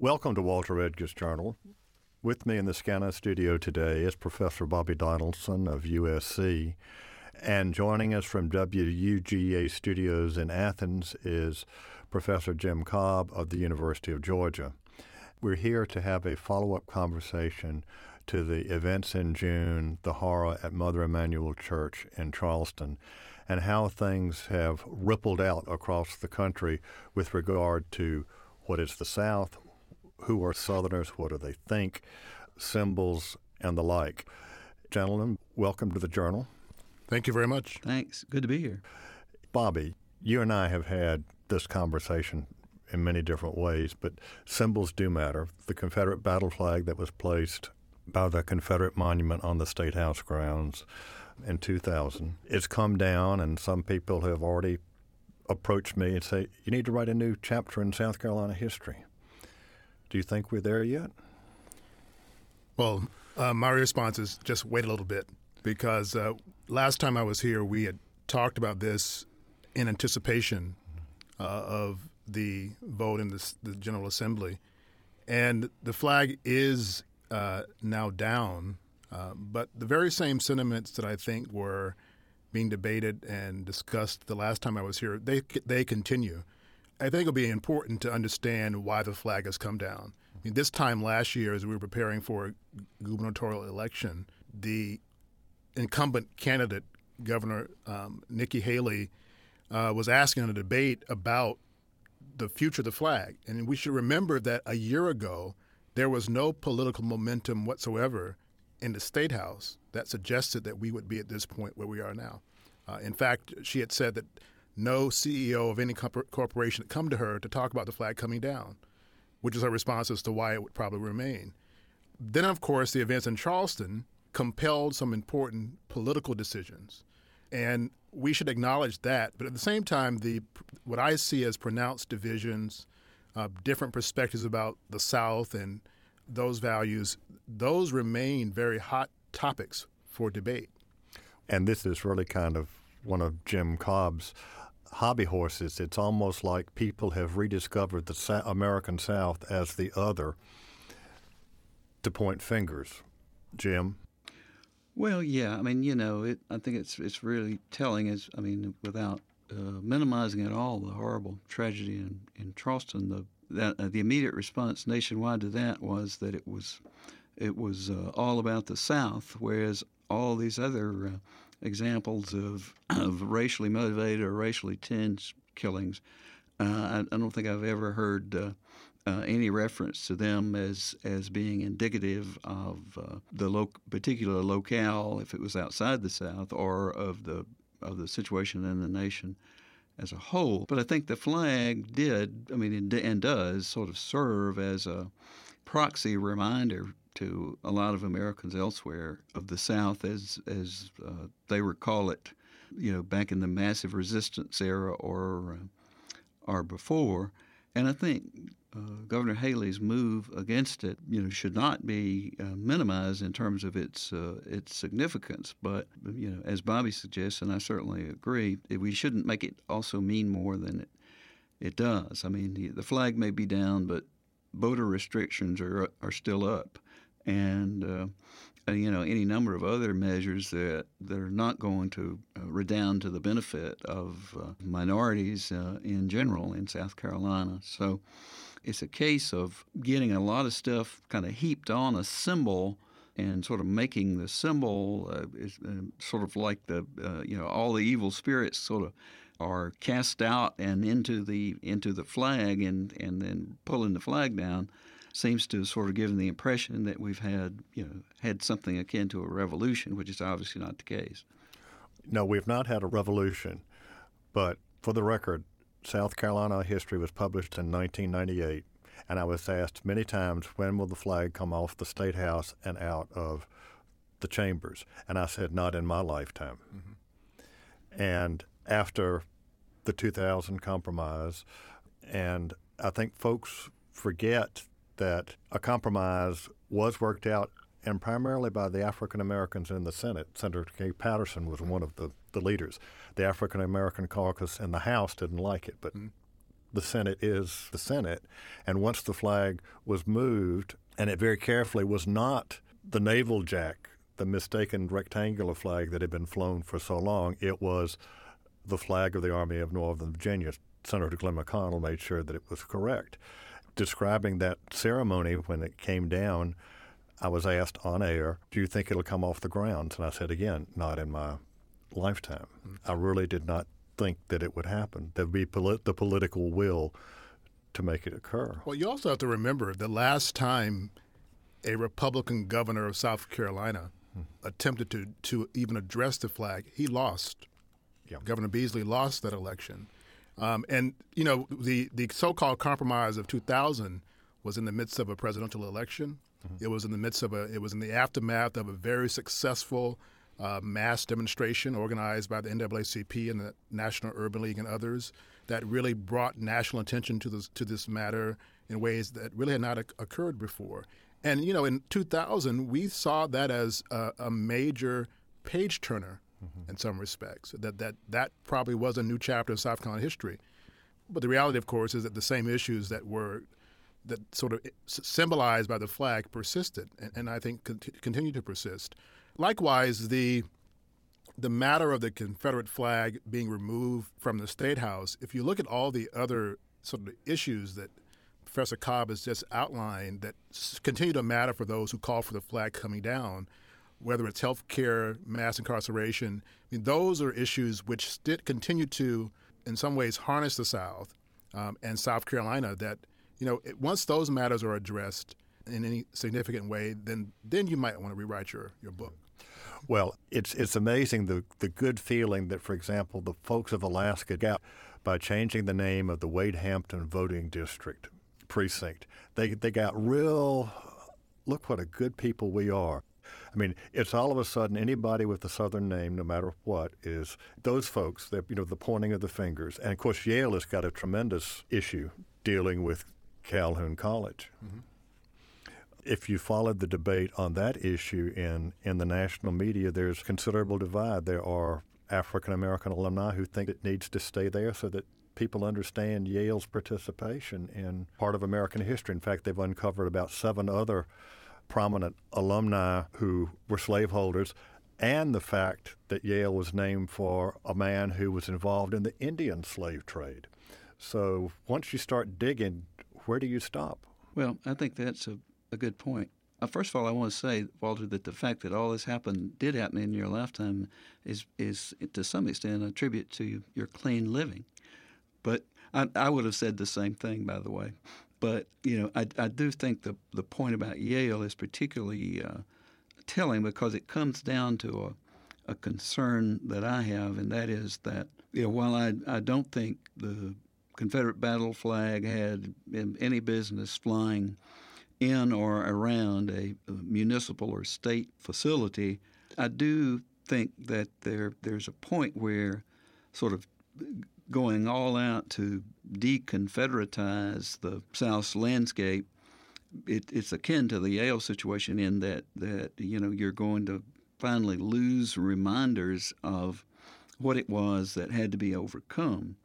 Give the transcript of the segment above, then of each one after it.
Welcome to Walter Edgar's Journal. With me in the Scana studio today is Professor Bobby Donaldson of USC. And joining us from WUGA Studios in Athens is Professor Jim Cobb of the University of Georgia. We're here to have a follow up conversation to the events in June, the horror at Mother Emanuel Church in Charleston, and how things have rippled out across the country with regard to what is the South, who are Southerners, what do they think, symbols, and the like. Gentlemen, welcome to the Journal. Thank you very much. Thanks. Good to be here. Bobby, you and I have had this conversation in many different ways, but symbols do matter. The Confederate battle flag that was placed by the Confederate monument on the State House grounds in 2000, it's come down, and some people have already approached me and say, You need to write a new chapter in South Carolina history. Do you think we're there yet? Well, uh, my response is just wait a little bit because uh, last time I was here, we had talked about this in anticipation uh, of the vote in the, the, General Assembly. And the flag is uh, now down, uh, but the very same sentiments that I think were being debated and discussed the last time I was here, they, they continue. I think it'll be important to understand why the flag has come down. I mean, this time last year, as we were preparing for a gubernatorial election, the incumbent candidate, Governor um, Nikki Haley, uh, was asking in a debate about the future of the flag. And we should remember that a year ago, there was no political momentum whatsoever in the state house that suggested that we would be at this point where we are now. Uh, in fact, she had said that no CEO of any corporation had come to her to talk about the flag coming down, which is her response as to why it would probably remain. Then, of course, the events in Charleston compelled some important political decisions. And we should acknowledge that. But at the same time, the what I see as pronounced divisions, uh, different perspectives about the South and those values, those remain very hot topics for debate. And this is really kind of one of Jim Cobb's hobby horses. It's almost like people have rediscovered the American South as the other to point fingers. Jim? Well, yeah. I mean, you know, it, I think it's it's really telling. Is I mean, without uh, minimizing at all the horrible tragedy in, in Charleston, the that, uh, the immediate response nationwide to that was that it was it was uh, all about the South, whereas all these other uh, examples of, of racially motivated or racially tinged killings. Uh, I, I, don't think I've ever heard uh, uh, any reference to them as as being indicative of uh, the lo- particular locale, if it was outside the South, or of the of the situation in the nation as a whole. But I think the flag did, I mean, and does sort of serve as a proxy reminder to a lot of Americans elsewhere of the South as as uh, they recall it, you know, back in the massive resistance era or uh, or before. And I think uh, Governor Haley's move against it, you know, should not be uh, minimized in terms of its uh, its significance. But you know, as Bobby suggests, and I certainly agree, we shouldn't make it also mean more than it it does. I mean, the, the flag may be down, but voter restrictions are are still up and uh, you know any number of other measures that that are not going to uh, redound to the benefit of uh, minorities uh, in general in South Carolina. So it's a case of getting a lot of stuff kind of heaped on a symbol and sort of making the symbol uh, is, uh, sort of like the uh, you know all the evil spirits sort of are cast out and into the into the flag and and then pulling the flag down seems to have sort of given the impression that we've had, you know, had something akin to a revolution, which is obviously not the case. No, we've not had a revolution, but for the record, South Carolina history was published in 1998, and I was asked many times when will the flag come off the state house and out of the chambers, and I said not in my lifetime. Mm-hmm. And after the 2000 compromise, and I think folks forget that a compromise was worked out and primarily by the African Americans in the Senate. Senator Kay Patterson was one of the, the leaders. The African American caucus in the House didn't like it, but mm-hmm. the Senate is the Senate. And once the flag was moved, and it very carefully was not the naval jack, the mistaken rectangular flag that had been flown for so long, it was the flag of the Army of Northern Virginia. Senator Glenn McConnell made sure that it was correct. Describing that ceremony when it came down, I was asked on air, Do you think it'll come off the grounds? And I said, Again, not in my lifetime. Mm-hmm. I really did not think that it would happen. There'd be polit- the political will to make it occur. Well, you also have to remember the last time a Republican governor of South Carolina hmm. attempted to, to even address the flag, he lost. Governor Beasley lost that election. Um, and, you know, the, the so called compromise of 2000 was in the midst of a presidential election. Mm-hmm. It was in the midst of a, it was in the aftermath of a very successful uh, mass demonstration organized by the NAACP and the National Urban League and others that really brought national attention to this to this matter in ways that really had not occurred before. And you know, in 2000, we saw that as a, a major page turner mm-hmm. in some respects. That that that probably was a new chapter in South Carolina history. But the reality, of course, is that the same issues that were that sort of symbolized by the flag persisted, and, and I think continue to persist. Likewise, the the matter of the Confederate flag being removed from the State House, if you look at all the other sort of issues that Professor Cobb has just outlined that continue to matter for those who call for the flag coming down, whether it's health care, mass incarceration, I mean, those are issues which continue to, in some ways, harness the South um, and South Carolina. That you know, once those matters are addressed in any significant way, then then you might want to rewrite your, your book. Well, it's it's amazing the the good feeling that, for example, the folks of Alaska got by changing the name of the Wade Hampton voting district precinct. They they got real. Look what a good people we are. I mean, it's all of a sudden anybody with a Southern name, no matter what, is those folks. That you know, the pointing of the fingers, and of course, Yale has got a tremendous issue dealing with Calhoun College. Mm-hmm if you followed the debate on that issue in, in the national media, there's considerable divide. There are African American alumni who think it needs to stay there so that people understand Yale's participation in part of American history. In fact, they've uncovered about seven other prominent alumni who were slaveholders, and the fact that Yale was named for a man who was involved in the Indian slave trade. So once you start digging, where do you stop? Well, I think that's a a good point. Uh, first of all, I want to say, Walter, that the fact that all this happened, did happen in your lifetime, is is to some extent a tribute to your clean living. But I, I would have said the same thing, by the way. But you know, I, I do think the the point about Yale is particularly uh, telling because it comes down to a, a concern that I have, and that is that you know, while I I don't think the Confederate battle flag had any business flying in or around a, a municipal or state facility, I do think that there there's a point where sort of going all out to deconfederatize the South's landscape, it, it's akin to the Yale situation in that that you know you're going to finally lose reminders of what it was that had to be overcome.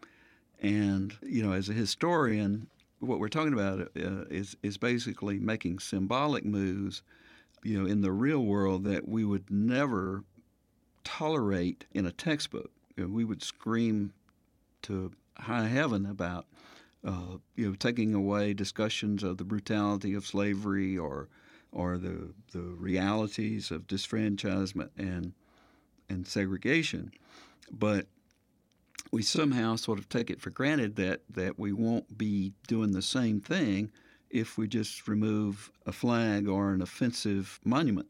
And you know, as a historian, what we're talking about uh, is is basically making symbolic moves, you know, in the real world that we would never tolerate in a textbook. You know, we would scream to high heaven about, uh, you know, taking away discussions of the brutality of slavery or or the the realities of disfranchisement and and segregation, but we somehow sort of take it for granted that, that we won't be doing the same thing if we just remove a flag or an offensive monument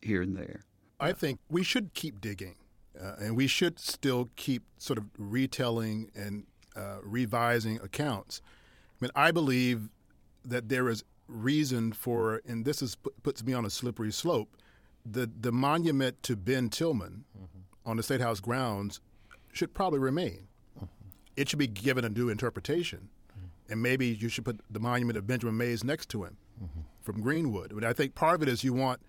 here and there. I think we should keep digging, uh, and we should still keep sort of retelling and uh, revising accounts. I mean, I believe that there is reason for, and this is puts me on a slippery slope. The the monument to Ben Tillman mm-hmm. on the State House grounds should probably remain. Mm-hmm. It should be given a new interpretation. Mm-hmm. And maybe you should put the monument of Benjamin Mays next to him mm-hmm. from Greenwood. But I think part of it is you want,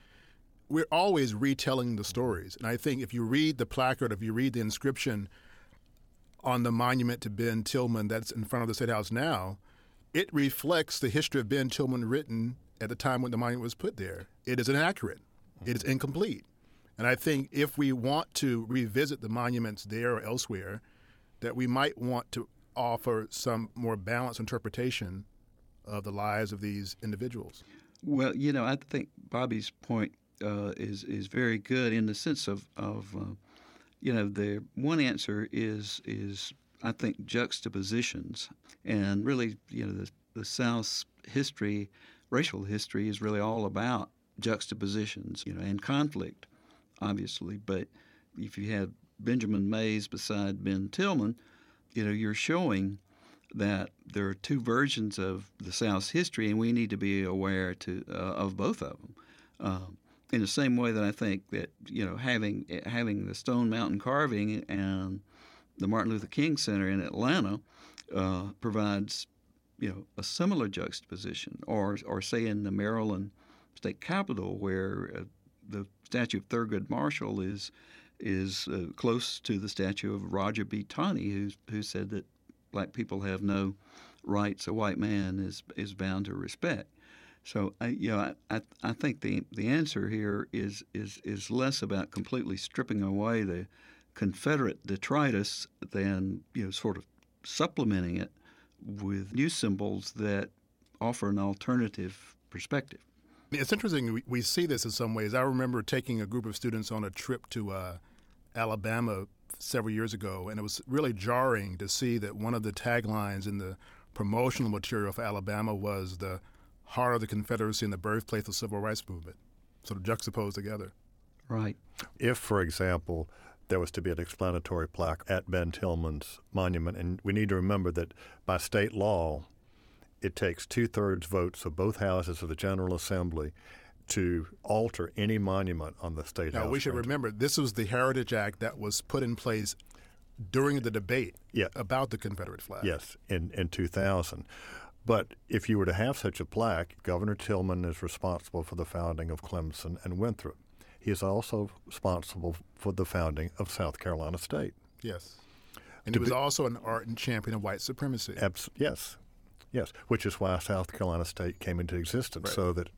we're always retelling the stories. And I think if you read the placard, if you read the inscription, on the monument to Ben Tillman that's in front of the State House now, it reflects the history of Ben Tillman written at the time when the monument was put there. It is inaccurate, it is incomplete. And I think if we want to revisit the monuments there or elsewhere, that we might want to offer some more balanced interpretation of the lives of these individuals. Well, you know, I think Bobby's point uh, is is very good in the sense of of uh, you know the one answer is is I think juxtapositions and really you know the, the South's history, racial history is really all about juxtapositions, you know, and conflict, obviously. But if you have Benjamin Mays beside Ben Tillman, you know, you're showing that there are two versions of the South's history, and we need to be aware to uh, of both of them. Uh, in the same way that I think that you know having having the Stone Mountain carving and the Martin Luther King Center in Atlanta uh, provides you know a similar juxtaposition, or or say in the Maryland state capitol where uh, the statue of Thurgood Marshall is is uh, close to the statue of Roger B. Taney, who who said that black people have no rights a white man is is bound to respect. So I, you know, I, I think the the answer here is is is less about completely stripping away the Confederate detritus than you know sort of supplementing it with new symbols that offer an alternative perspective. It's interesting. We, we see this in some ways. I remember taking a group of students on a trip to uh, Alabama several years ago, and it was really jarring to see that one of the taglines in the promotional material for Alabama was the heart of the Confederacy and the birthplace of the civil rights movement, sort of juxtaposed together. Right. If, for example, there was to be an explanatory plaque at Ben Tillman's monument, and we need to remember that by state law, it takes two thirds votes of both houses of the General Assembly to alter any monument on the state now, house. we should rental. remember this was the Heritage Act that was put in place during the debate Yeah. about the Confederate flag. Yes, in, in 2000. But if you were to have such a plaque, Governor Tillman is responsible for the founding of Clemson and Winthrop. He is also responsible for the founding of South Carolina State. Yes. And he was be- also an ardent champion of white supremacy. Abs- yes, yes, which is why South Carolina State came into existence, Right. so that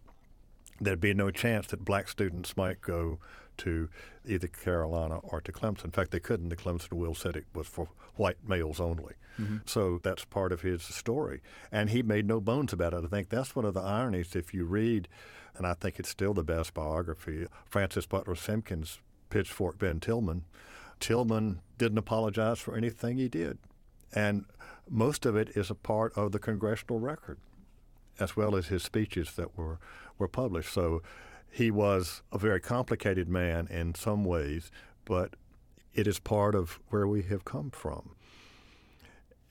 there'd be no chance that black students might go to either Carolina or to Clemson. In fact, they couldn't. The Clemson will said it was for white males only. Mm-hmm. So that's part of his story. And he made no bones about it. I think that's one of the ironies if you read, and I think it's still the best biography, Francis Butler Simkins, Pitchfork Ben Tillman. Tillman didn't apologize for anything he did. And most of it is a part of the congressional record, as well as his speeches that were, were published. So he was a very complicated man in some ways, but it is part of where we have come from.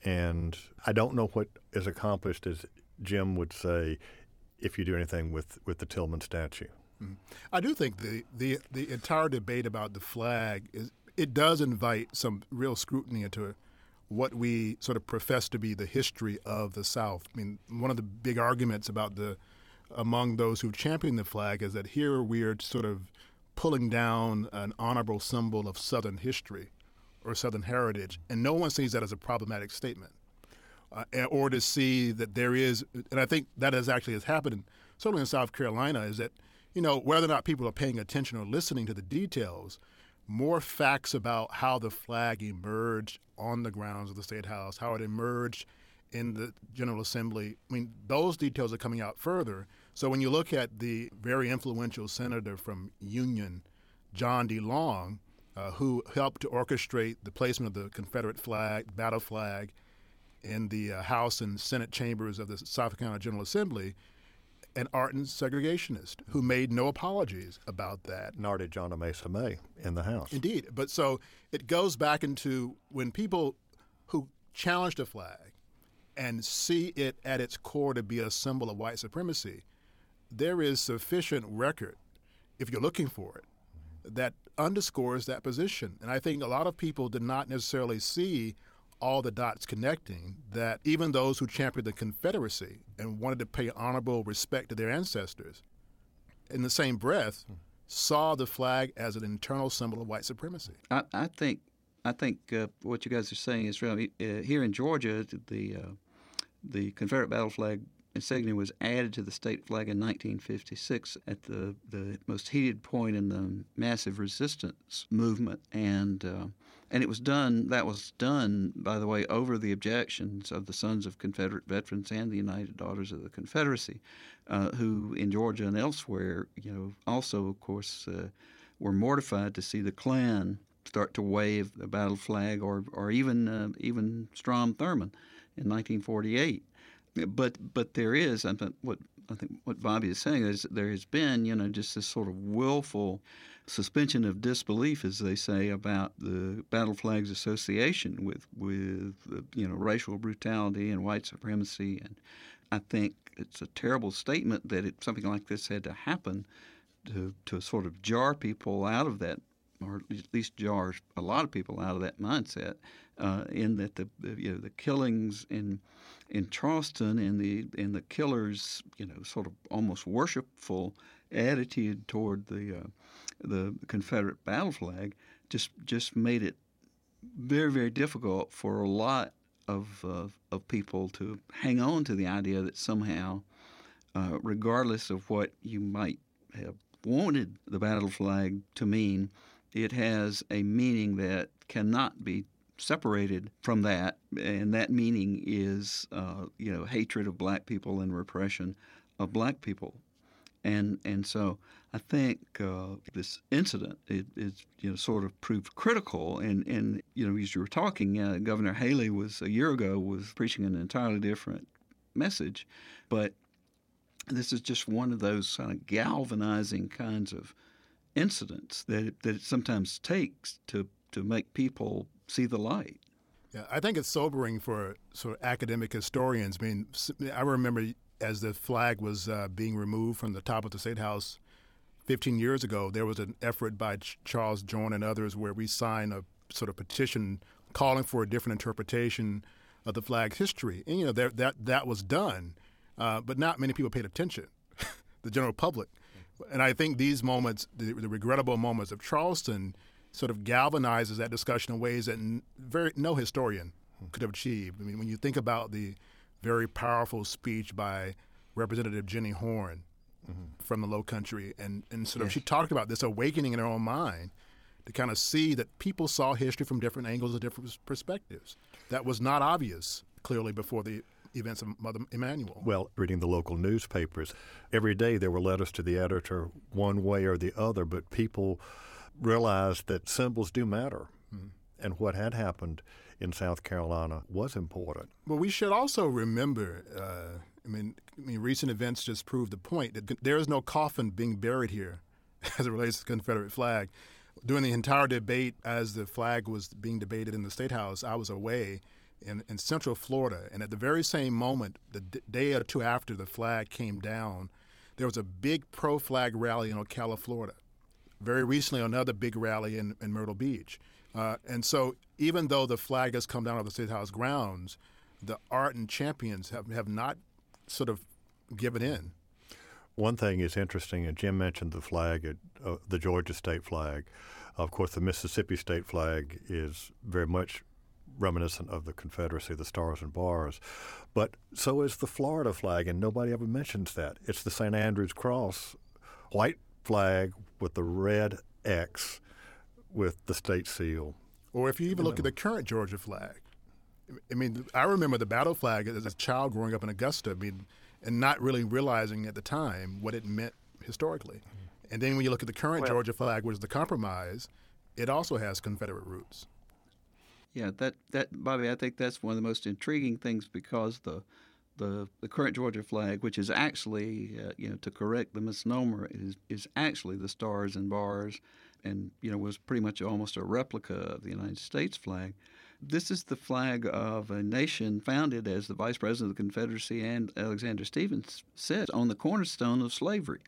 And I don't know what is accomplished, as Jim would say, if you do anything with, with the Tillman statue. Mm-hmm. I do think the, the, the entire debate about the flag is it does invite some real scrutiny into what we sort of profess to be the history of the South. I mean, one of the big arguments about the among those who champion the flag is that here we are sort of pulling down an honorable symbol of Southern history or Southern heritage, and no one sees that as a problematic statement. Uh, or to see that there is, and I think that has actually has happened, certainly in South Carolina, is that you know whether or not people are paying attention or listening to the details, more facts about how the flag emerged on the grounds of the state house, how it emerged in the General Assembly. I mean, those details are coming out further. So when you look at the very influential senator from Union, John D. Long, uh, who helped to orchestrate the placement of the Confederate flag, battle flag, in the uh, House and Senate chambers of the South Carolina General Assembly, an ardent segregationist who made no apologies about that. Nor did John Mesa May in the House. Indeed. But so it goes back into when people who challenged a flag and see it at its core to be a symbol of white supremacy, there is sufficient record, if you're looking for it, that underscores that position. And I think a lot of people did not necessarily see all the dots connecting that even those who championed the Confederacy and wanted to pay honorable respect to their ancestors, in the same breath, saw the flag as an internal symbol of white supremacy. I, I think I think uh, what you guys are saying is really uh, here in Georgia, the uh, the Confederate battle flag insignia was added to the state flag in 1956 at the, the most heated point in the massive resistance movement, and uh, and it was done. That was done, by the way, over the objections of the Sons of Confederate Veterans and the United Daughters of the Confederacy, uh, who in Georgia and elsewhere, you know, also of course uh, were mortified to see the Klan start to wave the battle flag, or or even uh, even Strom Thurmond in 1948. But but there is, I think what I think what Bobby is saying is there has been, you know, just this sort of willful suspension of disbelief, as they say, about the Battle Flags Association with with you know racial brutality and white supremacy, and I think it's a terrible statement that it, something like this had to happen to to sort of jar people out of that, or at least jar a lot of people out of that mindset. Uh, in that the you know the killings in in Charleston and the and the killers you know sort of almost worshipful attitude toward the uh, the Confederate battle flag just just made it very very difficult for a lot of uh, of people to hang on to the idea that somehow, uh, regardless of what you might have wanted the battle flag to mean, it has a meaning that cannot be separated from that, and that meaning is uh, you know hatred of black people and repression of black people, and and so I think uh, this incident is, you know sort of proved critical, and and you know as you were talking, uh, Governor Haley was a year ago was preaching an entirely different message, but this is just one of those kind of galvanizing kinds of incidents that it, that it sometimes takes to to make people see the light. Yeah, I think it's sobering for sort of academic historians. I mean, I remember as the flag was uh, being removed from the top of the State House 15 years ago, there was an effort by Ch- Charles Joyner and others where we signed a sort of petition calling for a different interpretation of the flag's history. And, you know, there, that, that was done, uh, but not many people paid attention, the general public. And I think these moments, the, the regrettable moments of Charleston, sort of galvanizes that discussion in ways that very no historian could have achieved. I mean, when you think about the very powerful speech by Representative Jenny Horne mm-hmm. from the Low Country, and, and sort of yes. she talked about this awakening in her own mind to kind of see that people saw history from different angles and different perspectives. That was not obvious clearly before the events of Mother Emanuel. Well, reading the local newspapers, every day there were letters to the editor one way or the other, but people realized that symbols do matter. And what had happened in South Carolina was important. Well, we should also remember. Uh, I mean, I mean, recent events just prove the point that there is no coffin being buried here, as it relates to the Confederate flag. During the entire debate, as the flag was being debated in the State House, I was away in, in Central Florida, and at the very same moment, the d- day or two after the flag came down, there was a big pro-flag rally in Ocala, Florida. Very recently, another big rally in, in Myrtle Beach. Uh, and so, even though the flag has come down on the State House grounds, the art and champions have, have not sort of given in. One thing is interesting, and Jim mentioned the flag, uh, the Georgia state flag. Of course, the Mississippi state flag is very much reminiscent of the Confederacy, the stars and bars. But so is the Florida flag, and nobody ever mentions that. It's the St. Andrew's Cross, white flag with the red X with the state seal. Or if you even look at the current Georgia flag, I mean, I remember the battle flag as a child growing up in Augusta, I mean, and not really realizing at the time what it meant historically. Mm-hmm. And then when you look at the current well, Georgia flag, which is the compromise, it also has Confederate roots. Yeah, that that Bobby, I think that's one of the most intriguing things because the the, the current Georgia flag, which is actually, uh, you know, to correct the misnomer, is is actually the stars and bars, and you know was pretty much almost a replica of the United States flag. This is the flag of a nation founded, as the Vice President of the Confederacy and Alexander Stephens said, on the cornerstone of slavery,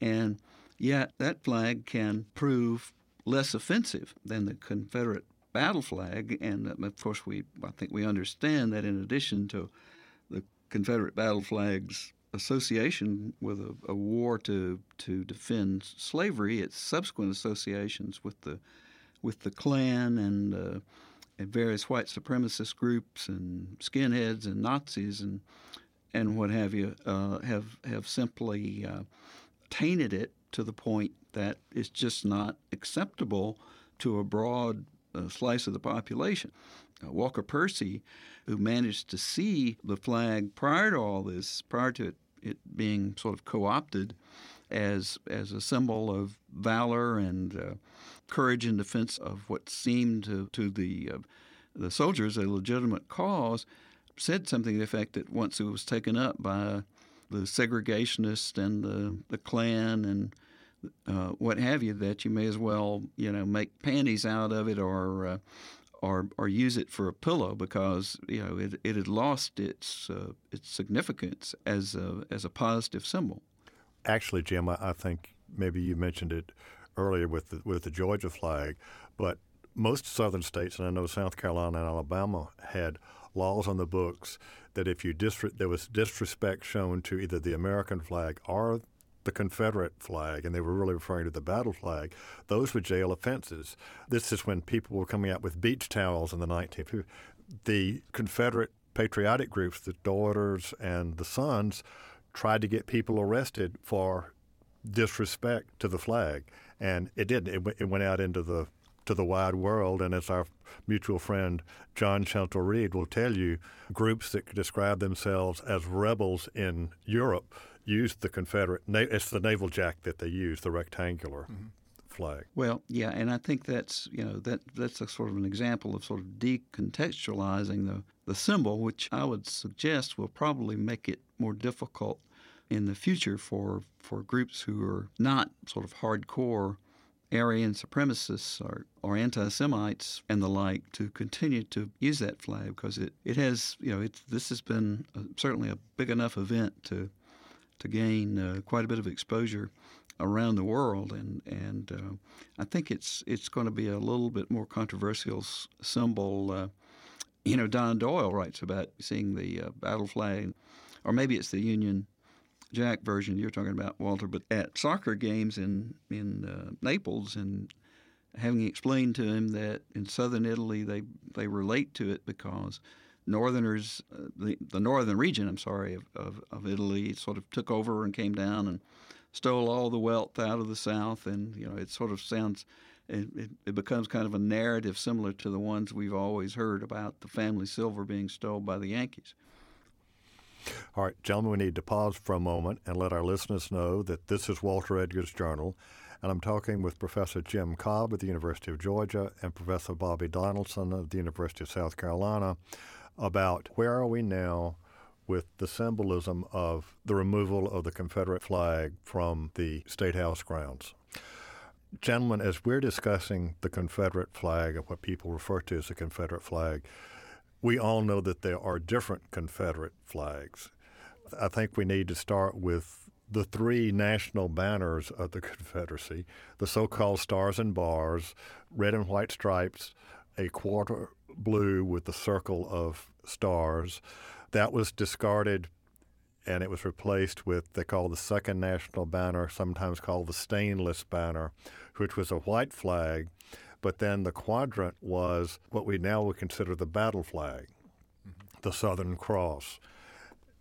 and yet that flag can prove less offensive than the Confederate battle flag, and of course we I think we understand that in addition to Confederate battle flags association with a, a, war to to defend slavery, its subsequent associations with the with the Klan and, uh, and various white supremacist groups and skinheads and Nazis and and what have you uh, have have simply uh, tainted it to the point that it's just not acceptable to a broad uh, slice of the population. Uh, Walker Percy, who managed to see the flag prior to all this, prior to it, it being sort of co-opted as as a symbol of valor and uh, courage in defense of what seemed to, to the uh, the soldiers a legitimate cause, said something to the effect that once it was taken up by the segregationists and the, the Klan and uh, what have you, that you may as well, you know, make panties out of it or uh, or or use it for a pillow because you know it, it had lost its uh, its significance as a as a positive symbol. Actually, Jim, I, I think maybe you mentioned it earlier with the, with the Georgia flag, but most southern states, and I know South Carolina and Alabama had laws on the books that if you disre- there was disrespect shown to either the American flag or the Confederate flag, and they were really referring to the battle flag, those were jail offenses. This is when people were coming out with beach towels in the 19th. The Confederate patriotic groups, the Daughters and the Sons, tried to get people arrested for disrespect to the flag, and it did. It, it went out into the to the wide world. And as our mutual friend John Shelton Reed will tell you, groups that describe themselves as rebels in Europe used the Confederate. It's the naval jack that they use, the rectangular. Mm-hmm. Flag. Well, yeah, and I think that's you know that that's a sort of an example of sort of decontextualizing the the symbol, which I would suggest will probably make it more difficult in the future for for groups who are not sort of hardcore Aryan supremacists or, or anti Semites and the like to continue to use that flag because it, it has, you know, it's, this has been a, certainly a big enough event to, to gain uh, quite a bit of exposure around the world. And, and uh, I think it's, it's going to be a little bit more controversial symbol. Uh, you know, Don Doyle writes about seeing the uh, battle flag, or maybe it's the Union Jack version you're talking about, Walter, but at soccer games in in uh, Naples and having explained to him that in southern Italy they they relate to it because northerners uh, the, the northern region I'm sorry of, of, of Italy sort of took over and came down and stole all the wealth out of the south. And you know it sort of sounds it, it, it, becomes kind of a narrative similar to the ones we've always heard about the family silver being stolen by the Yankees. All right, gentlemen, we need to pause for a moment and let our listeners know that this is Walter Edgar's Journal, and I'm talking with Professor Jim Cobb at the University of Georgia and Professor Bobby Donaldson of the University of South Carolina about where are we now with the symbolism of the removal of the Confederate flag from the State House grounds. Gentlemen, as we're discussing the Confederate flag, or what people refer to as the Confederate flag, we all know that there are different Confederate flags. I think we need to start with the three national banners of the Confederacy the so called stars and bars, red and white stripes, a quarter blue with the circle of stars. That was discarded and it was replaced with they call the second national banner, sometimes called the stainless banner, which was a white flag but then the quadrant was what we now would consider the battle flag, mm-hmm. the Southern Cross.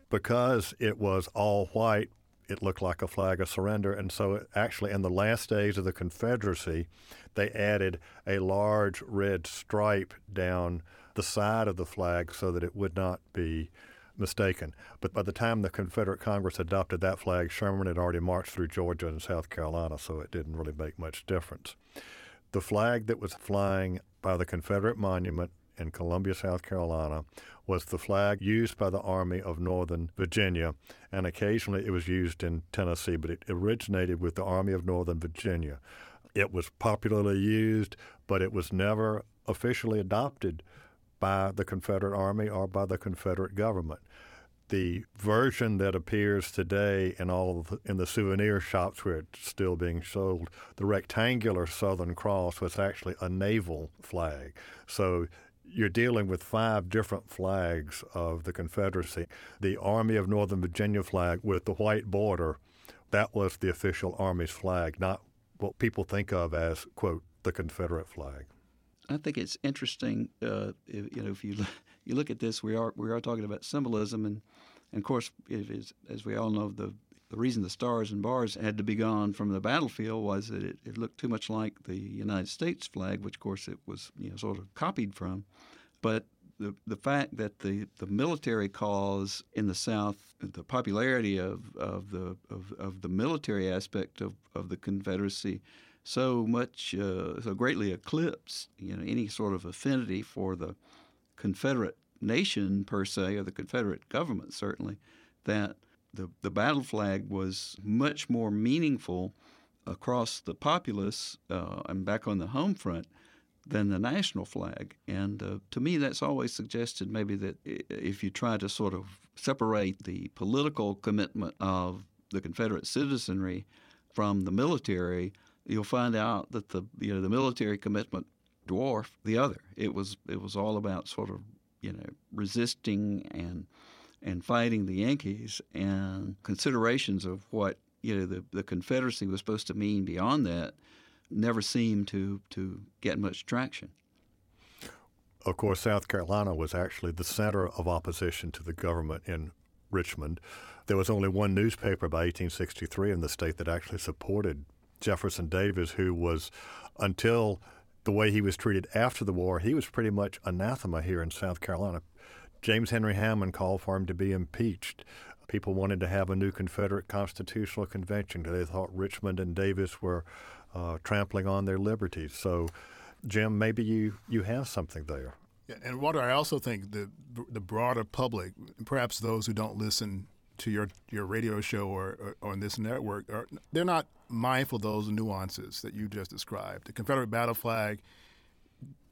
Because it was all white, it looked like a flag of surrender. And so, actually, in the last days of the Confederacy, they added a large red stripe down the side of the flag so that it would not be mistaken. But by the time the Confederate Congress adopted that flag, Sherman had already marched through Georgia and South Carolina, so it didn't really make much difference. The flag that was flying by the Confederate monument in Columbia, South Carolina, was the flag used by the Army of Northern Virginia, and occasionally it was used in Tennessee, but it originated with the Army of Northern Virginia. It was popularly used, but it was never officially adopted by the Confederate Army or by the Confederate government the version that appears today in all the, in the souvenir shops where it's still being sold, the rectangular Southern Cross was actually a naval flag. So you're dealing with five different flags of the Confederacy. The Army of Northern Virginia flag with the white border, that was the official Army's flag, not what people think of as, quote, the Confederate flag? I think it's interesting. Uh, if, you know, if you you look at this, we are we are talking about symbolism, and, and of course, as we all know, the the reason the stars and bars had to be gone from the battlefield was that it, it looked too much like the United States flag, which of course it was you know sort of copied from. But the the fact that the, the military cause in the South, the popularity of, of the of, of the military aspect of, of the Confederacy so much uh, so greatly eclipsed you know any sort of affinity for the Confederate nation per se or the Confederate government certainly that the, the battle flag was much more meaningful across the populace uh, and back on the home front than the national flag. And uh, to me, that's always suggested maybe that if you try to sort of separate the political commitment of the Confederate citizenry from the military, you'll find out that the you know the military commitment dwarfed the other. It was it was all about sort of you know resisting and and fighting the Yankees and considerations of what you know the, the Confederacy was supposed to mean beyond that never seemed to to get much traction. Of course, South Carolina was actually the center of opposition to the government in Richmond. There was only one newspaper by 1863 in the state that actually supported Jefferson Davis, who was until the way he was treated after the war, he was pretty much anathema here in South Carolina. James Henry Hammond called for him to be impeached. People wanted to have a new Confederate Constitutional Convention. Because they thought Richmond and Davis were uh, trampling on their liberties. So, Jim, maybe you, you have something there. And Walter, I also think the the broader public, perhaps those who don't listen to your your radio show or, or, or on this network, are, they're not mindful of those nuances that you just described. The Confederate battle flag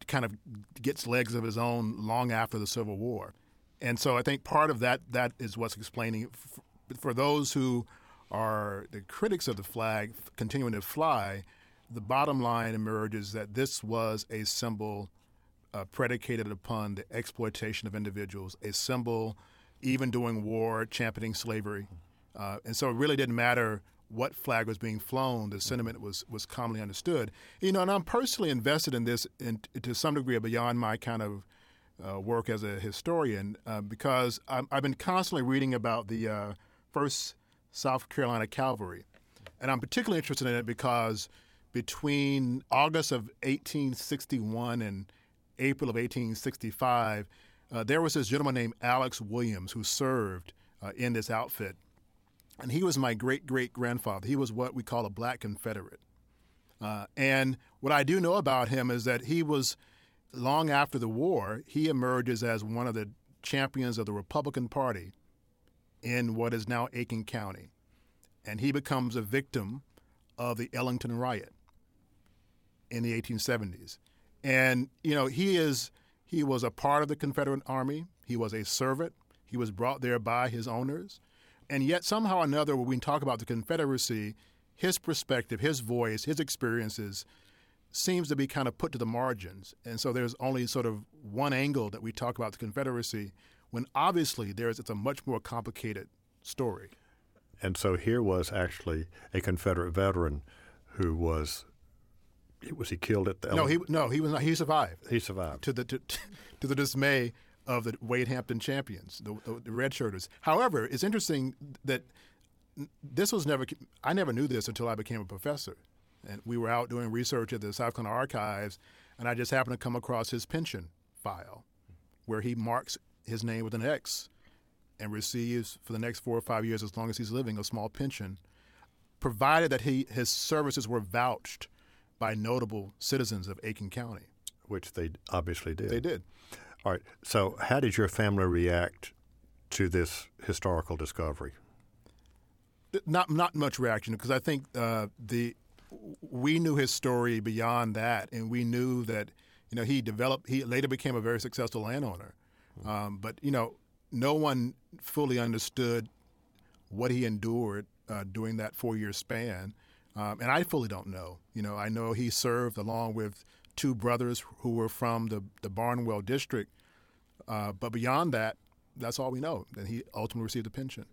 kind of gets legs of his own long after the Civil War. And so I think part of that that is what's explaining for those who are the critics of the flag continuing to fly, the bottom line emerges that this was a symbol uh, predicated upon the exploitation of individuals, a symbol even during war championing slavery. Uh, and so it really didn't matter what flag was being flown, the sentiment was was commonly understood. You know, and I'm personally invested in this in, to some degree beyond my kind of uh, work as a historian uh, because i have been constantly reading about the uh, first South Carolina Cavalry, and I'm particularly interested in it because between August of 1861 and April of 1865, uh, there was this gentleman named Alex Williams who served uh, in this outfit and he was my great great grandfather. He was what we call a black Confederate. Uh, and what I do know about him is that he was, long after the war, he emerges as one of the champions of the Republican Party in what is now Aiken County. And he becomes a victim of the Ellenton riot in the 1870s. And, you know, he is he was a part of the Confederate Army. He was a servant. He was brought there by his owners. And yet, somehow or another, when we talk about the Confederacy, his perspective, his voice, his experiences seems to be kind of put to the margins. And so there's only sort of one angle that we talk about the Confederacy when obviously there's it's a much more complicated story. And so here was actually a Confederate veteran who was was he killed at the no he no he was not he survived he survived to the to, to the dismay of the Wade Hampton champions, the, the, the red shirters. However, it's interesting that this was never, I never knew this until I became a professor. And we were out doing research at the South Carolina Archives, and I just happened to come across his pension file where he marks his name with an X and receives for the next four or five years, as long as he's living, a small pension, provided that he, his services were vouched by notable citizens of Aiken County. Which they obviously did. They did. All right. So, how did your family react to this historical discovery? Not not much reaction because I think uh, the we knew his story beyond that, and we knew that you know he developed. He later became a very successful landowner, um, but you know no one fully understood what he endured uh, during that four year span, um, and I fully don't know. You know, I know he served along with two brothers who were from the, the Barnwell district. Uh, but beyond that, that's all we know. And he ultimately received a pension.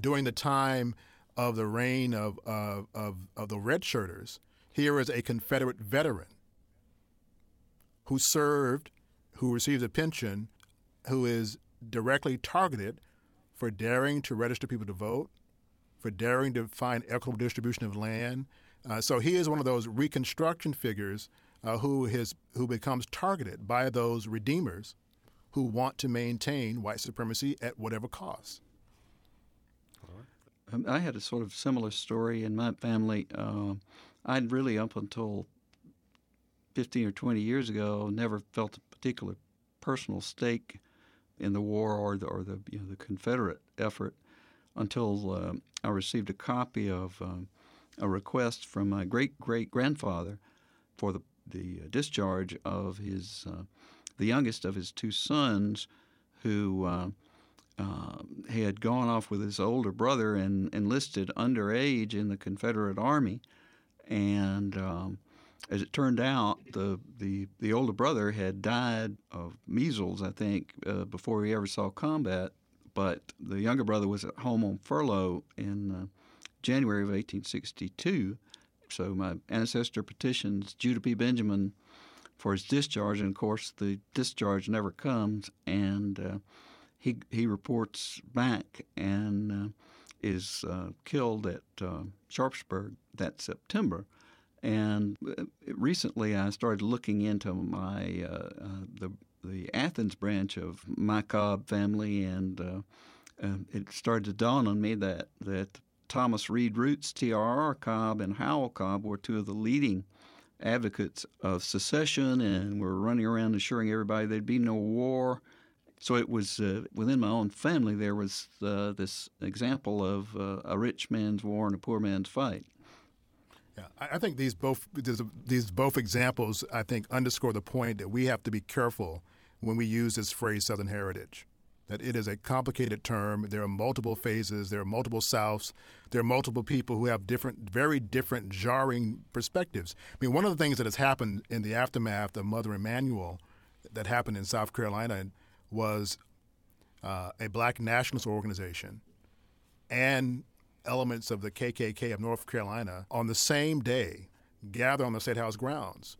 During the time of the reign of, uh, of, of the red shirters, here is a Confederate veteran who served, who received a pension, who is directly targeted for daring to register people to vote, for daring to find equitable distribution of land. Uh, so he is one of those Reconstruction figures uh, who, has, who becomes targeted by those redeemers who want to maintain white supremacy at whatever cost. Um, I had a sort of similar story in my family. Uh, I'd really, up until 15 or 20 years ago, never felt a particular personal stake in the war or the, or the, you know, the Confederate effort until uh, I received a copy of um, a request from my great great grandfather for the, the discharge of his, uh, the youngest of his two sons, who uh, uh, had gone off with his older brother and enlisted underage in the Confederate Army. And um, as it turned out, the, the, the older brother had died of measles, I think, uh, before he ever saw combat. But the younger brother was at home on furlough in uh, January of 1862. So my ancestor petitions Judah P. Benjamin for his discharge, and of course the discharge never comes. And uh, he he reports back and uh, is uh, killed at uh, Sharpsburg that September. And uh, recently, I started looking into my uh, uh, the the Athens branch of my Cobb family, and it started to dawn on me that that Thomas Reade Rootes, T.R.R. Cobb, and Howell Cobb were two of the leading advocates of secession, and were running around assuring everybody there'd be no war so it was uh, within my own family there was uh, this example of uh, a rich man's war and a poor man's fight. Yeah, I think these both these both examples I think underscore the point that we have to be careful when we use this phrase Southern heritage. That it is a complicated term. There are multiple phases. There are multiple Souths. There are multiple people who have different, very different, jarring perspectives. I mean, one of the things that has happened in the aftermath of Mother Emanuel, that happened in South Carolina was uh, a black nationalist organization and elements of the KKK of North Carolina on the same day gather on the State House grounds.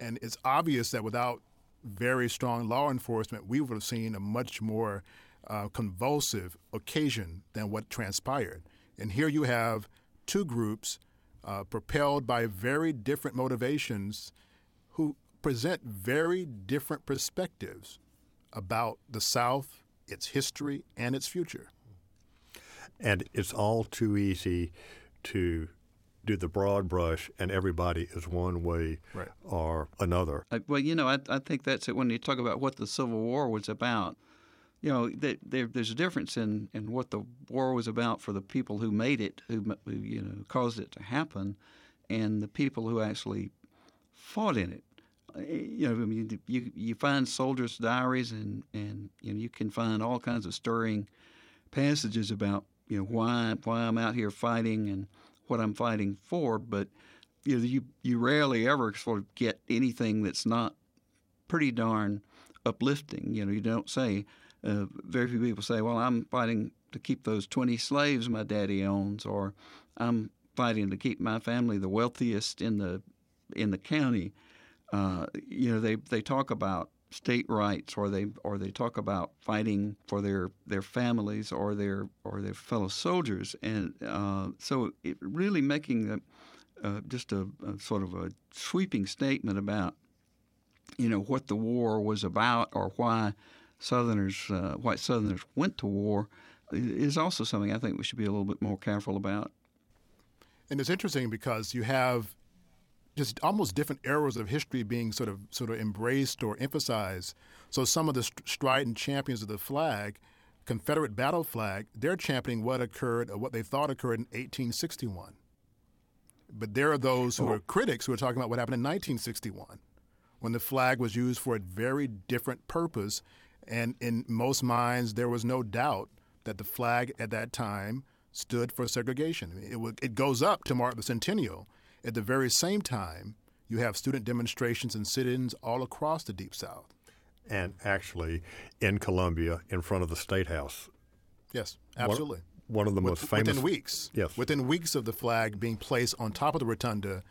And it's obvious that without very strong law enforcement, we would have seen a much more uh, convulsive occasion than what transpired. And here you have two groups uh, propelled by very different motivations who present very different perspectives about the South, its history, and its future. And it's all too easy to do the broad brush and everybody is one way right. or another. Well, you know, I, I think that's it when you talk about what the Civil War was about. You know, there, there's a difference in, in what the war was about for the people who made it, who, who you know caused it to happen, and the people who actually fought in it you know, I mean, you you find soldiers' diaries, and and you know, you can find all kinds of stirring passages about you know why why I'm out here fighting and what I'm fighting for. But you know, you you rarely ever sort of get anything that's not pretty darn uplifting. You know, you don't say. Uh, very few people say, "Well, I'm fighting to keep those 20 slaves my daddy owns," or "I'm fighting to keep my family the wealthiest in the in the county." uh, you know, they, they talk about state rights or they or they talk about fighting for their their families or their or their fellow soldiers and uh, so it really making a, uh, just a, a, sort of a sweeping statement about you know what the war was about or why Southerners uh, white Southerners went to war is also something I think we should be a little bit more careful about. And it's interesting because you have just almost different eras of history being sort of sort of embraced or emphasized. So some of the strident champions of the flag, Confederate battle flag, they're championing what occurred or what they thought occurred in 1861. But there are those who oh. are critics who are talking about what happened in 1961, when the flag was used for a very different purpose, and in most minds there was no doubt that the flag at that time stood for segregation. It, it goes up to mark the centennial at the very same time, you have student demonstrations and sit ins all across the Deep South. And actually, in Columbia, in front of the State House. Yes, absolutely. One, one of the most famous. Within weeks. Yes. Within weeks of the flag being placed on top of the rotunda,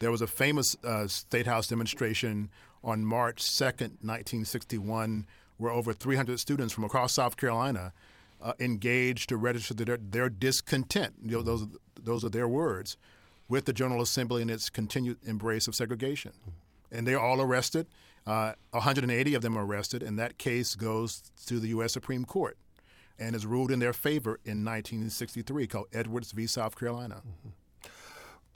There was a famous uh, State House demonstration on March 2nd, 1961, where over 300 students from across South Carolina uh, engaged to register their, their discontent. You know, those, those are their words with the General Assembly and its continued embrace of segregation. And they're all arrested. Uh, 180 of them are arrested, and that case goes to the U.S. Supreme Court and is ruled in their favor in 1963, called Edwards v. South Carolina. Mm-hmm.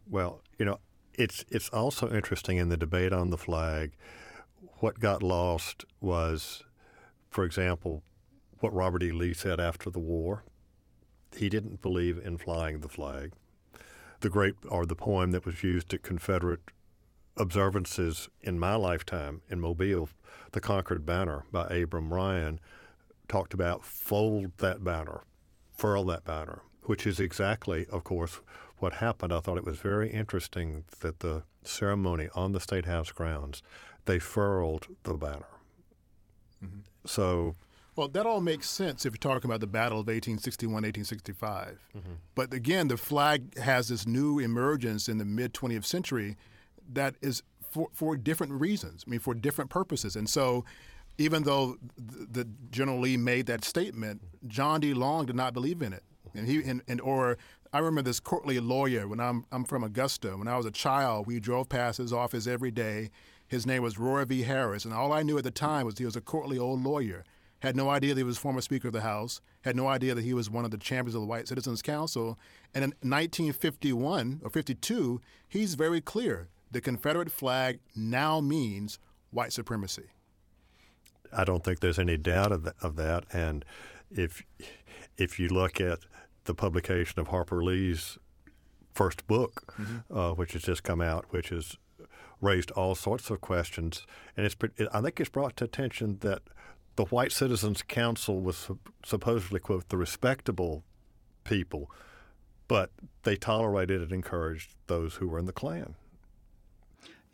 Well, you know, it's it's also interesting in the debate on the flag. What got lost was, for example, what Robert E. Lee said after the war. He didn't believe in flying the flag the great or the poem that was used at Confederate observances in my lifetime in Mobile, "The Conquered Banner" by Abram Ryan, talked about fold that banner, furl that banner, which is exactly, of course, what happened. I thought it was very interesting that the ceremony on the State House grounds, they furled the banner. Mm-hmm. So well, that all makes sense if you're talking about the Battle of 1861, 1865. Mm-hmm. But again, the flag has this new emergence in the mid 20th century that is for, for different reasons, I mean, for different purposes. And so, even though the, the General Lee made that statement, John D. Long did not believe in it. And he and, and or I remember this courtly lawyer when I'm I'm from Augusta. When I was a child, we drove past his office every day. His name was Roy V. Harris, and all I knew at the time was he was a courtly old lawyer had no idea that he was former Speaker of the House, had no idea that he was one of the champions of the White Citizens Council. And in 1951 or 52, he's very clear the Confederate flag now means white supremacy. I don't think there's any doubt of, that, of that. And if if you look at the publication of Harper Lee's first book, mm-hmm. uh, which has just come out, which has raised all sorts of questions, and it's I think it's brought to attention that the White Citizens Council was supposedly, quote, the respectable people, but they tolerated and encouraged those who were in the Klan.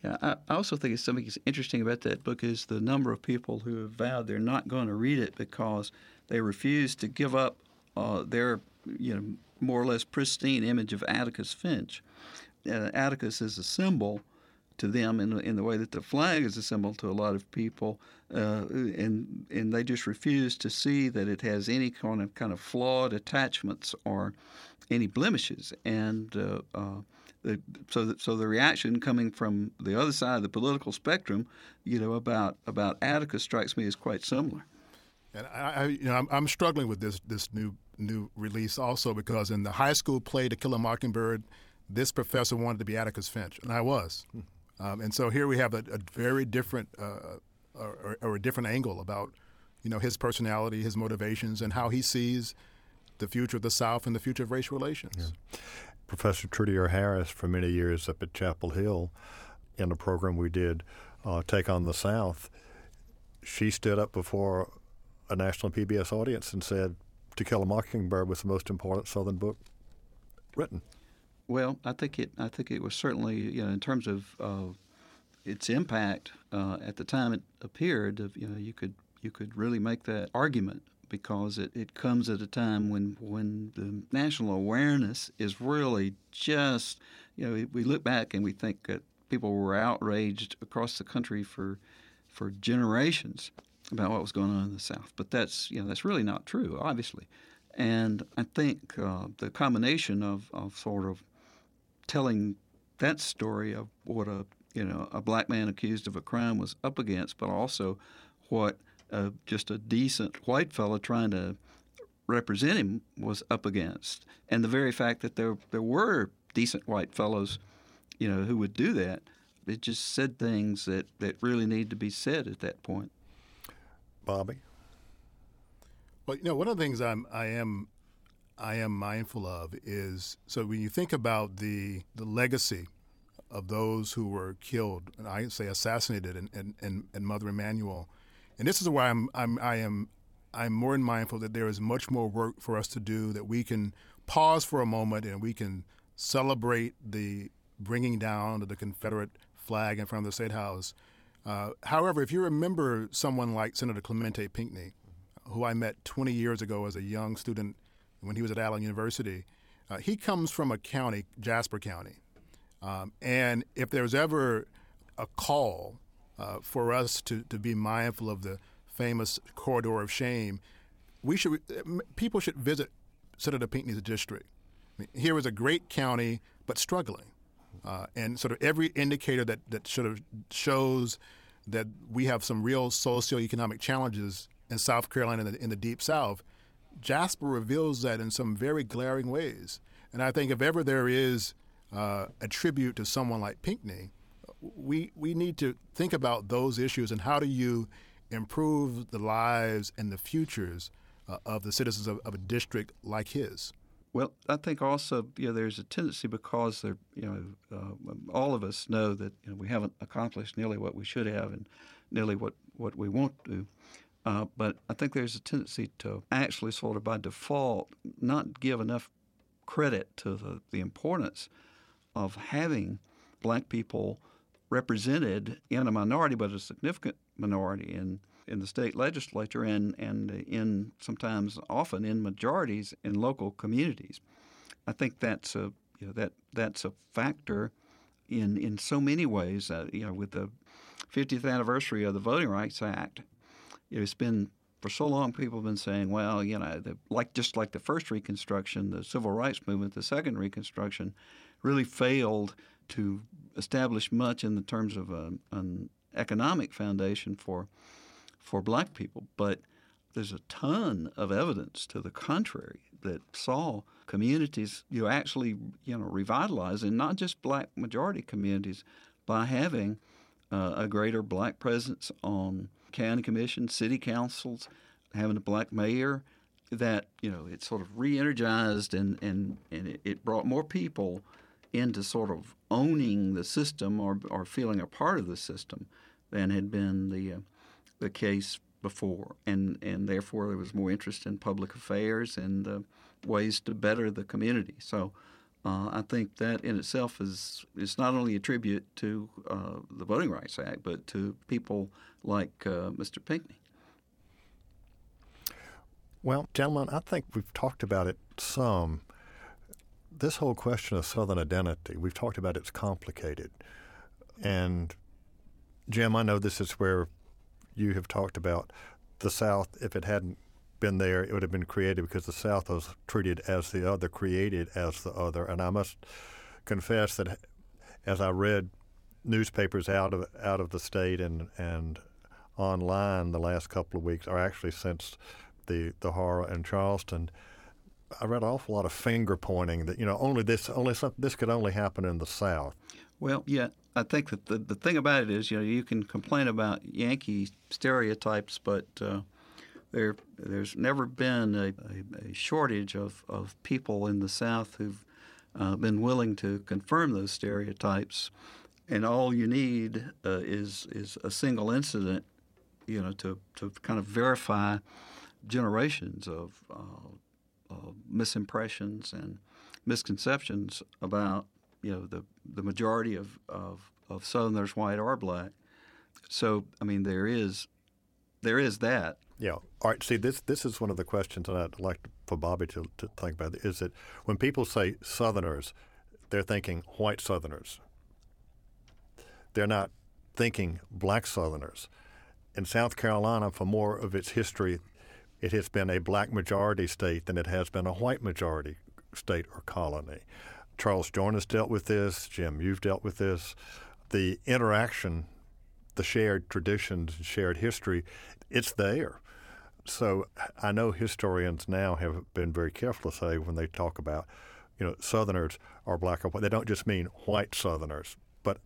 Yeah, I also think it's something that's interesting about that book is the number of people who have vowed they're not going to read it because they refuse to give up uh, their, you know, more or less pristine image of Atticus Finch. Uh, Atticus is a symbol to them in, in the way that the flag is a symbol to a lot of people, uh, and and they just refuse to see that it has any kind of kind of flawed attachments or any blemishes, and uh, uh, the, so that, so the reaction coming from the other side of the political spectrum, you know, about about Atticus strikes me as quite similar. And I, you know, I'm, I'm struggling with this this new new release also because in the high school play To Kill a Mockingbird, this professor wanted to be Atticus Finch, and I was. Um, and so here we have a, a very different uh, or, or, a different angle about you know his personality, his motivations, and how he sees the future of the South and the future of race relations. Yeah. Professor Trudier Harris, for many years up at Chapel Hill, in a program we did, uh, Take on the South, she stood up before a national PBS audience and said, To Kill a Mockingbird was the most important Southern book written. Well, I think it. I think it was certainly, you know, in terms of uh, its impact uh, at the time it appeared. You know, you could you could really make that argument because it, it comes at a time when when the national awareness is really just, you know, we look back and we think that people were outraged across the country for for generations about what was going on in the South, but that's you know that's really not true, obviously. And I think uh, the combination of, of sort of telling that story of what a you know a black man accused of a crime was up against, but also what uh, just a decent white fellow trying to represent him was up against, and the very fact that there there were decent white fellows, you know, who would do that, it just said things that that really need to be said at that point. Bobby. Well, you know, one of the things I'm I am I am mindful of is so when you think about the the legacy of those who were killed and I say assassinated and in, in, Mother Emanuel, and this is why I'm, I'm I am I'm more than mindful that there is much more work for us to do that we can pause for a moment and we can celebrate the bringing down of the Confederate flag in front of the State House. Uh, however, if you remember someone like Senator Clementa Pinckney, who I met 20 years ago as a young student when he was at Allen University. Uh, he comes from a county, Jasper County, Um, and if there's ever a call uh, for us to, to be mindful of the famous corridor of shame, we should people should visit Senator Pinckney's district. I mean, here is a great county, but struggling. Uh, and sort of every indicator that, that sort of shows that we have some real socioeconomic challenges in South Carolina in the, in the Deep South, Jasper reveals that in some very glaring ways. And I think if ever there is uh, a tribute to someone like Pinckney, we, we need to think about those issues and how do you improve the lives and the futures uh, of the citizens of, of a district like his. Well, I think also you know there's a tendency because there you know uh, all of us know that you know, we haven't accomplished nearly what we should have and nearly what what we want to. Uh, but I think there's a tendency to actually sort of by default not give enough credit to the, the importance of having black people represented in a minority, but a significant minority in in the state legislature and, and in sometimes often in majorities in local communities. I think that's a you know, that that's a factor in in so many ways. Uh, you know, with the 50th anniversary of the Voting Rights Act, it's been for so long people have been saying, well, you know, the, like just like the first Reconstruction, the Civil Rights Movement, the second Reconstruction, really failed to establish much in the terms of a, an economic foundation for for black people. But there's a ton of evidence to the contrary that saw communities you know, actually you know revitalize and not just black majority communities by having uh, a greater black presence on county commissions, city councils, having a black mayor. That you know it sort of re-energized and and and it, it brought more people into sort of owning the system or or feeling a part of the system than had been the uh, the case before, and and therefore there was more interest in public affairs and uh, ways to better the community. So. Uh, I think that in itself is is not only a tribute to uh, the Voting Rights Act, but to people like uh, Mr. Pinckney. Well, gentlemen, I think we've talked about it some. This whole question of Southern identity, we've talked about it's complicated. And Jim, I know this is where you have talked about the South, if it hadn't been there, it would have been created because the South was treated as the other, created as the other. And I must confess that as I read newspapers out of out of the state and and online the last couple of weeks, or actually since the the horror in Charleston, I read an awful lot of finger pointing that you know only this only some, this could only happen in the South. Well, yeah, I think that the, the thing about it is, you know, you can complain about Yankee stereotypes, but uh, there there's never been a, a, a, shortage of, of people in the South who've uh, been willing to confirm those stereotypes, and all you need uh, is is a single incident, you know, to to kind of verify generations of uh, misimpressions and misconceptions about you know the the majority of, of, of Southerners, white or black. So I mean, there is there is that. Yeah. All right. See, this this is one of the questions that I'd like for Bobby to, to think about. Is that when people say Southerners, they're thinking white Southerners. They're not thinking black Southerners. In South Carolina, for more of its history, it has been a black majority state than it has been a white majority state or colony. Charles Joyner dealt with this. Jim, you've dealt with this. The interaction, the shared traditions, shared history, it's there. So I know historians now have been very careful to say when they talk about, you know, Southerners are black or white, they don't just mean white Southerners. But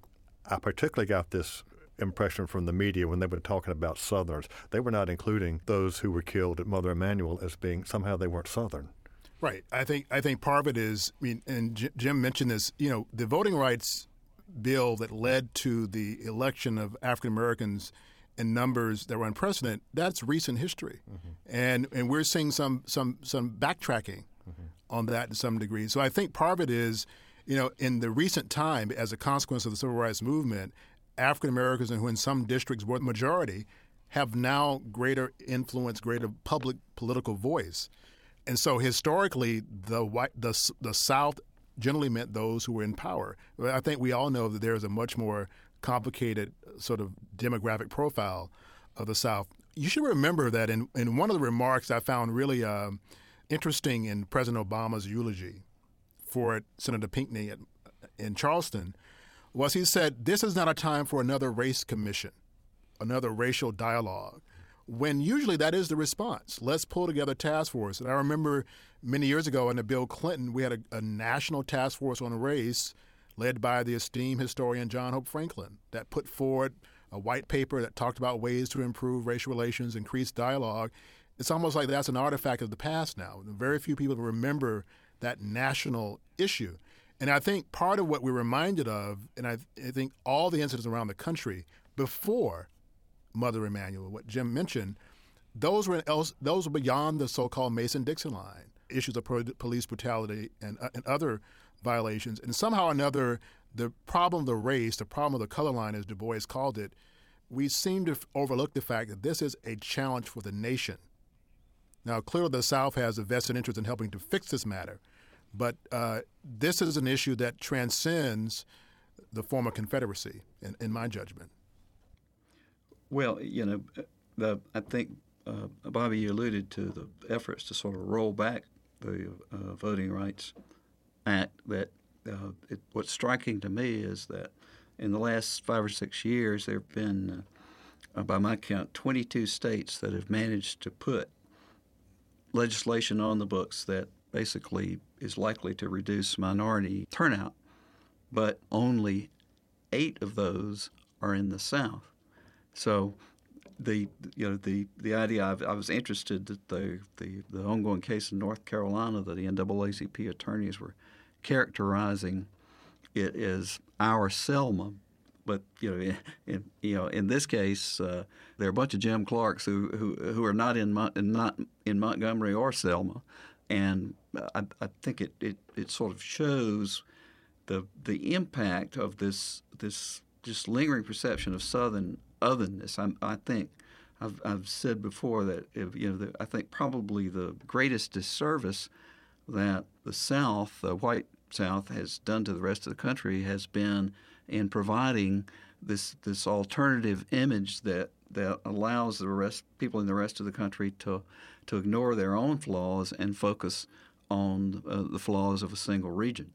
I particularly got this impression from the media when they were talking about Southerners. They were not including those who were killed at Mother Emanuel as being somehow they weren't Southern. Right. I think I think part of it is. I mean, and Jim mentioned this. You know, the voting rights bill that led to the election of African Americans in numbers that were unprecedented. That's recent history, mm-hmm. and and we're seeing some some some backtracking mm-hmm. on that to some degree. So I think part of it is, you know, in the recent time, as a consequence of the civil rights movement, African Americans and who in some districts were the majority have now greater influence, greater public political voice. And so historically, the white, the the South generally meant those who were in power. I think we all know that there is a much more complicated sort of demographic profile of the South. You should remember that in, in one of the remarks I found really uh, interesting in President Obama's eulogy for Senator Pinckney at, in Charleston was he said, This is not a time for another race commission, another racial dialogue when usually that is the response. Let's pull together task force. And I remember many years ago under Bill Clinton, we had a, a, national task force on race led by the esteemed historian John Hope Franklin that put forward a white paper that talked about ways to improve racial relations, increase dialogue. It's almost like that's an artifact of the past now. Very few people remember that national issue. And I think part of what we're reminded of, and I, I think all the incidents around the country before Mother Emanuel, what Jim mentioned, those were else, those were beyond the so-called Mason-Dixon line, issues of police brutality and, uh, and other violations, and somehow or another, the problem of the race, the problem of the color line, as Du Bois called it, we seem to overlook the fact that this is a challenge for the nation. Now, clearly, the South has a vested interest in helping to fix this matter, but uh, this is an issue that transcends the former Confederacy, in, in my judgment. Well, you know, the I think uh, Bobby you alluded to the efforts to sort of roll back the uh, Voting Rights That uh, it, what's striking to me is that in the last five or six years, there have been, uh, by my count, 22 states that have managed to put legislation on the books that basically is likely to reduce minority turnout, but only eight of those are in the South. So the you know the the idea I've, i was interested that the, the the ongoing case in North Carolina that the NAACP attorneys were characterizing it as our Selma, but you know in, in you know in this case uh, there are a bunch of Jim Clarks who who, who are not in not in Montgomery or Selma, and I, I think it, it it sort of shows the the impact of this this just lingering perception of Southern otherness. I, I think I've, I've, said before that if, you know the, I think probably the greatest disservice that the South, the white South, has done to the rest of the country has been in providing this this alternative image that that allows the rest people in the rest of the country to to ignore their own flaws and focus on uh, the flaws of a single region.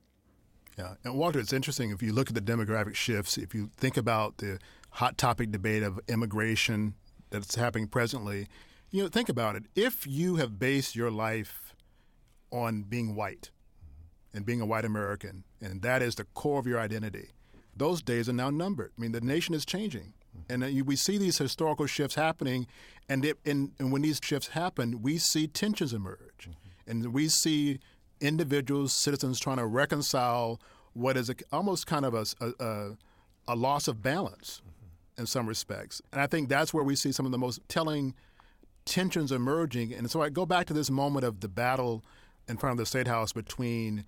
Yeah, and Walter, it's interesting if you look at the demographic shifts. If you think about the hot topic debate of immigration that's happening presently, you know, think about it. If you have based your life on being white and being a white American, and that is the core of your identity, those days are now numbered. I mean, the nation is changing. And uh, we see these historical shifts happening, and, it, and, and, when these shifts happen, we see tensions emerge. Mm-hmm. And we see individuals, citizens trying to reconcile what is a, almost kind of a, a, a loss of balance mm-hmm. in some respects. And I think that's where we see some of the most telling tensions emerging. And so I go back to this moment of the battle in front of the State House between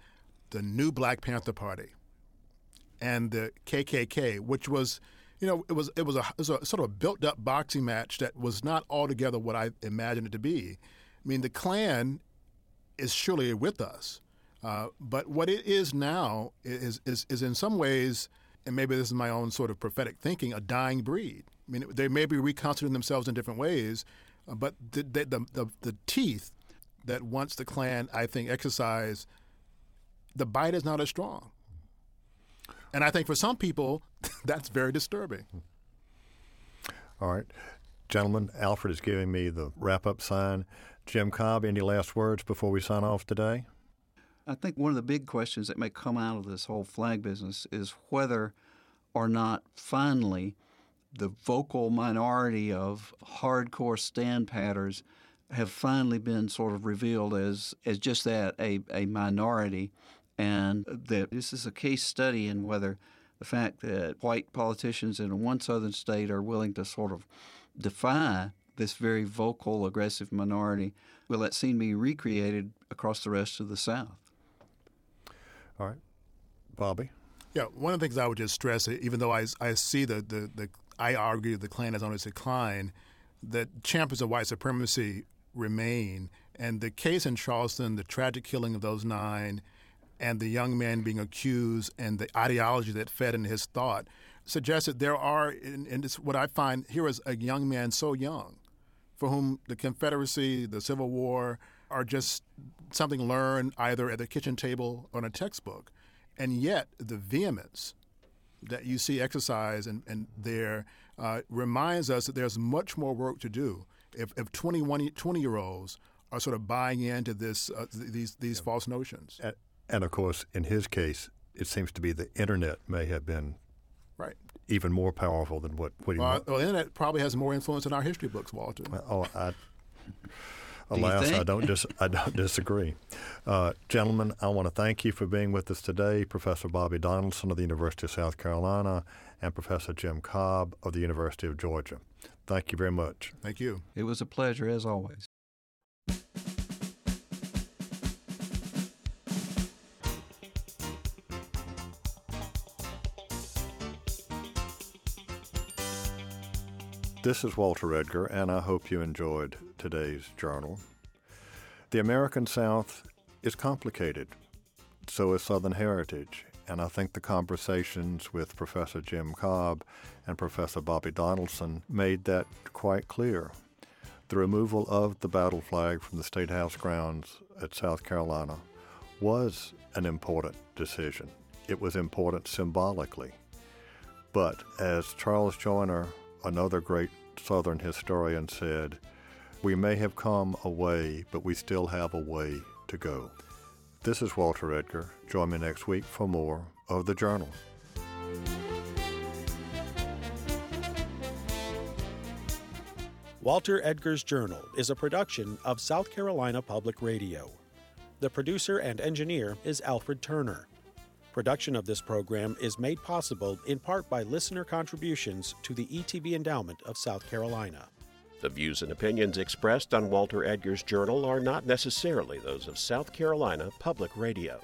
the new Black Panther Party and the KKK, which was, you know, it was it was a, it was a sort of built up boxing match that was not altogether what I imagined it to be. I mean, the Klan is surely with us. Uh, but what it is now is, is, is in some ways, and maybe this is my own sort of prophetic thinking, a dying breed. I mean, they may be reconstituting themselves in different ways, uh, but the, the, the, the, teeth that once the Klan, I think, exercised, the bite is not as strong. And I think for some people, that's very disturbing. All right. Gentlemen, Alfred is giving me the wrap up sign. Jim Cobb, any last words before we sign off today? I think one of the big questions that may come out of this whole flag business is whether or not finally the vocal minority of hardcore stand patters have finally been sort of revealed as, as just that, a, a minority. And that this is a case study in whether the fact that white politicians in one southern state are willing to sort of defy this very vocal, aggressive minority, will that scene be recreated across the rest of the South? All right. Bobby? Yeah, one of the things I would just stress, even though I, I see the, the, the I argue the Klan is on its decline, that champions of white supremacy remain. And the case in Charleston, the tragic killing of those nine, and the young man being accused and the ideology that fed in his thought suggests that there are, and, and it's what I find here is a young man so young for whom the Confederacy, the Civil War are just something learned either at the kitchen table or in a textbook. And yet, the vehemence that you see exercise and, and there uh, reminds us that there's much more work to do. If, if 21, 20 year olds are sort of buying into this, uh, these, these yeah. false notions. And, and, of course, in his case, it seems to be the internet may have been right even more powerful than what, what he well, well, the internet probably has more influence in our history books, Walter. Oh, I, alas, Do I don't dis- I don't disagree. Uh, gentlemen, I want to thank you for being with us today, Professor Bobby Donaldson of the University of South Carolina and Professor Jim Cobb of the University of Georgia. Thank you very much. Thank you. It was a pleasure as always. This is Walter Edgar, and I hope you enjoyed today's journal. The American South is complicated, so is Southern heritage, and I think the conversations with Professor Jim Cobb and Professor Bobby Donaldson made that quite clear. The removal of the battle flag from the State House grounds at South Carolina was an important decision. It was important symbolically. But as Charles Joyner another great Southern historian said, We may have come a way, but we still have a way to go. This is Walter Edgar. Join me next week for more of The Journal. Walter Edgar's Journal is a production of South Carolina Public Radio. The producer and engineer is Alfred Turner. Production of this program is made possible in part by listener contributions to the ETV Endowment of South Carolina. The views and opinions expressed on Walter Edgar's journal are not necessarily those of South Carolina Public Radio.